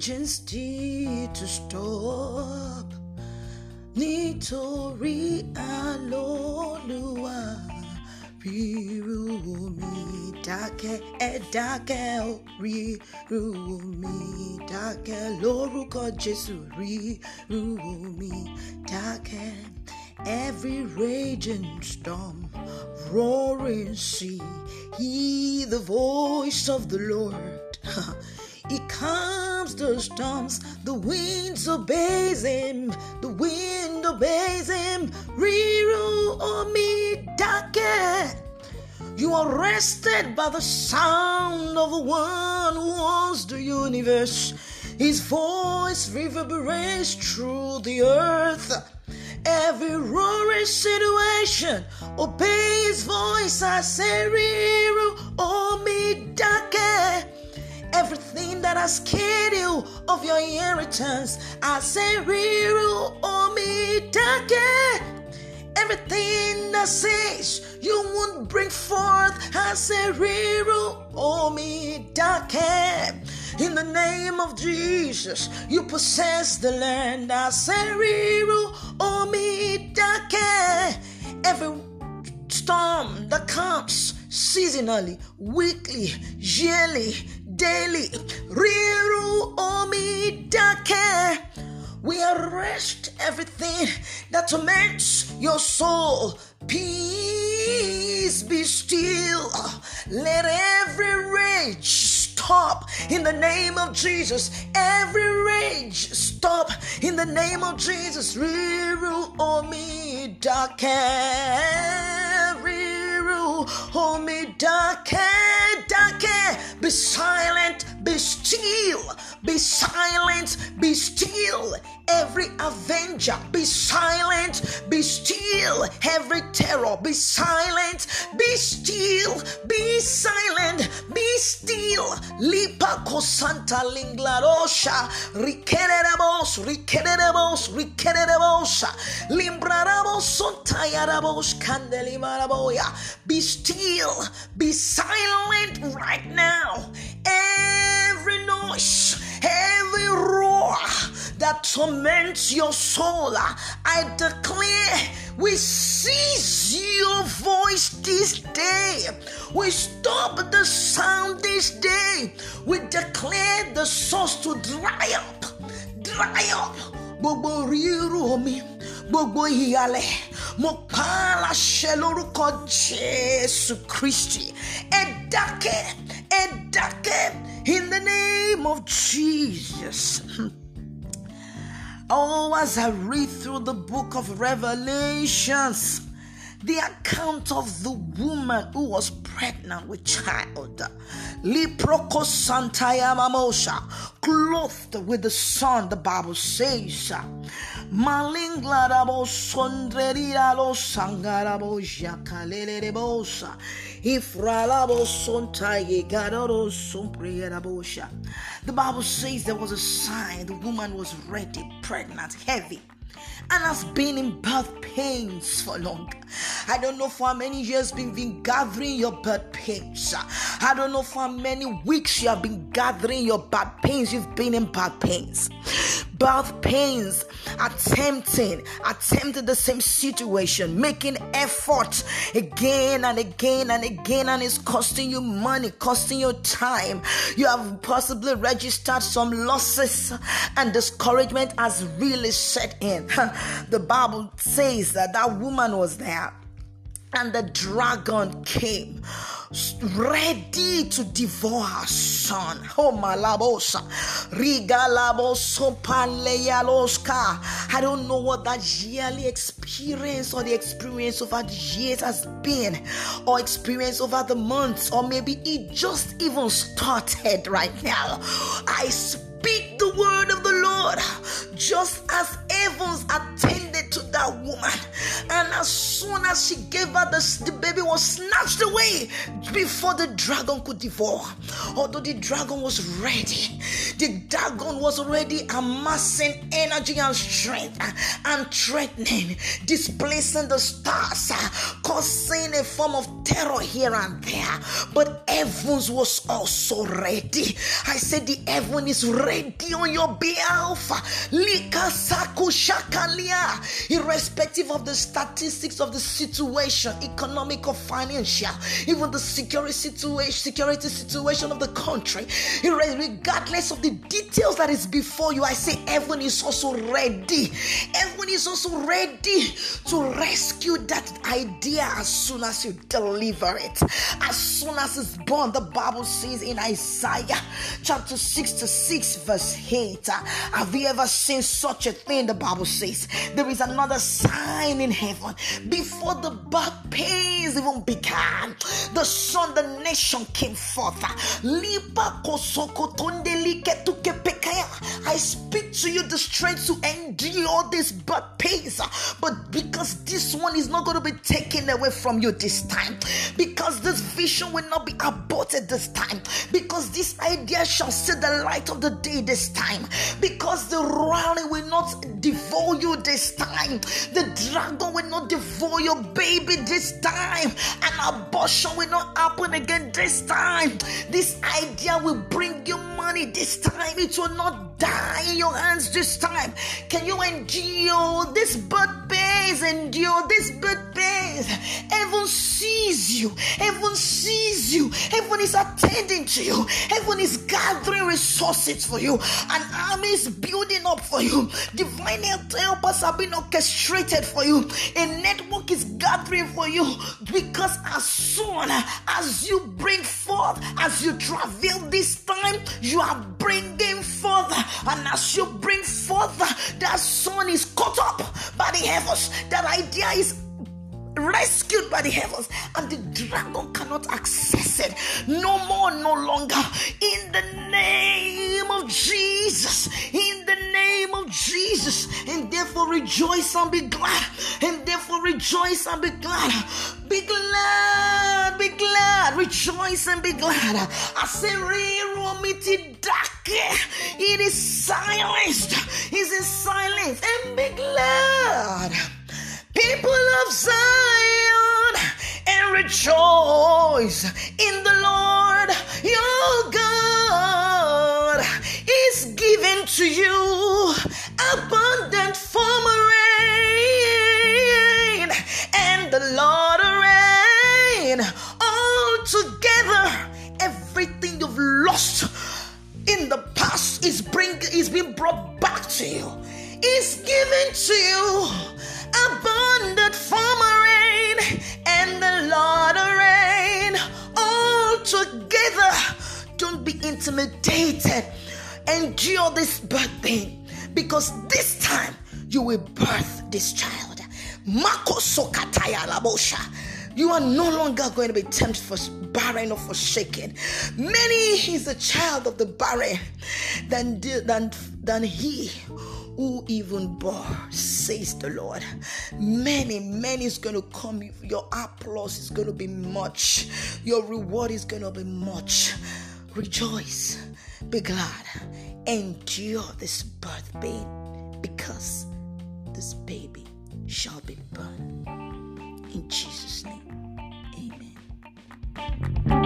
sea to stop nítorí àlọ́lùwà ríru omi dákẹ́ ẹ dákẹ́ ó ríru omi dákẹ́ lórúkọ Jésù ríru omi dákẹ́. Every raging storm, roaring sea, hear the voice of the Lord. He comes the storms, the winds obeys him, the wind obeys him. Riru omi dake. You are rested by the sound of the one who owns the universe. His voice reverberates through the earth. Every roaring situation obey his voice. I say, Riru. Everything that has scared you of your inheritance, I say, Riru omi dake. Everything that says you won't bring forth, I say, Riru omi dake. In the name of Jesus, you possess the land. I say, Riru omi dake. Every storm that comes seasonally, weekly, yearly, daily, Riru omi dake. We arrest everything that torments your soul. Peace be still. Let every rage stop in the name of Jesus. Every rage stop in the name of Jesus. Riru omi dake. Riru omi dake dake. Be silent. Be still. Be silent. Be still. Every avenger, be silent, be still. Every terror, be silent, be still, be silent, be still. Lipa cosanta linglarosha, riqueremos, riqueremos, riqueremos, limbraramos, sontayaramos, candelimaraboya. Be still, be silent right now. Torments your soul. Uh, I declare we seize your voice this day. We stop the sound this day. We declare the source to dry up. Dry up. Gbogbo ríru omi, gbogbo ìyàlẹ̀, mo pa á láṣẹ lórúkọ Jésù Kristi. Ẹ dákẹ́, ẹ dákẹ́, in the name of Jesus. Hmm. Oh, as I read through the book of Revelations, the account of the woman who was pregnant with child, Liproko Santaya Mamosha, clothed with the sun, the Bible says, Malinglarabo Sondrerialo Sangarabo Jakalelebosa, Ifralabo Sontaye Gadoro Somprierabosha. The Bible says there was a sign. The woman was ready, pregnant, heavy and has been in birth pains for long. I don't know for how many years you've been gathering your birth pains. I don't know for how many weeks you have been gathering your birth pains. You've been in birth pains. Birth pains, attempting, attempting the same situation, making effort again and again and again, and it's costing you money, costing you time. You have possibly registered some losses, and discouragement has really set in. The Bible says that that woman was there and the dragon came ready to devour her son. Oh malabosa. Oh, Rigalabosopaleyaloska. Oh, I don't know what that yearly experience or the experience over the years has been, or experience over the months, or maybe it just even started right now. I speak the word of the Lord just as Evans attended to that woman. And as soon as she gave her the, the baby was snatched away before the dragon could devour. Although the dragon was ready, The dragon was already amassing energy and strength uh, and threatening, displacing the stars, uh, causing a form of terror here and there. But heavens was also ready. I said the heaven is ready on your behalf. Irrespective of the statistics of the situation, economic or financial, even the security situation, security situation of the country, regardless of the details that is before you, I say heaven is also ready. Heaven is also ready to rescue that idea as soon as you deliver it. As soon as it's born, the Bible says in Isaiah chapter 66, verse 8. Have you ever seen such a thing? The Bible says there is another sign in heaven before the birth pains even began. The son, the nation came forth. I speak to you the strength to endure this birth pains, but because this one is not going to be taken away from you this time, because this vision will not be aborted this time, because this idea shall see the light of the day this time, because the rally will not devour you this time, the dragon will not devour your baby this time, and abortion will not happen again this time. This idea will bring you money this time, it will not die in your hands this time. Can you endure this birth pains? Endure this birth pains. Heaven sees you. Heaven sees you. Heaven is attending to you. Heaven is gathering resources for you. An army is building up for you. Divine helpers have been orchestrated for you. A network is gathering for you because as soon as you bring forth, as you travel this time, you are bringing forth. And as you bring forth, that son is caught up by the heavens. That idea is rescued by the heavens, and the dragon cannot access it. No more, no longer. In the name of Jesus, in the name of Jesus, and therefore rejoice and be glad, and therefore rejoice and be glad. Be glad, be glad, rejoice and be glad. I say, it is silenced, is in rejoice in the Lord intimidated. Endure this birthday because this time you will birth this child. You are no longer going to be tempted for barren or forsaken. Many is a child of the barren than, than, than he who even bore, says the Lord. Many, many is going to come. Your applause is going to be much. Your reward is going to be much. Rejoice, be glad, endure this birth pain, because this baby shall be born. In Jesus' name, amen.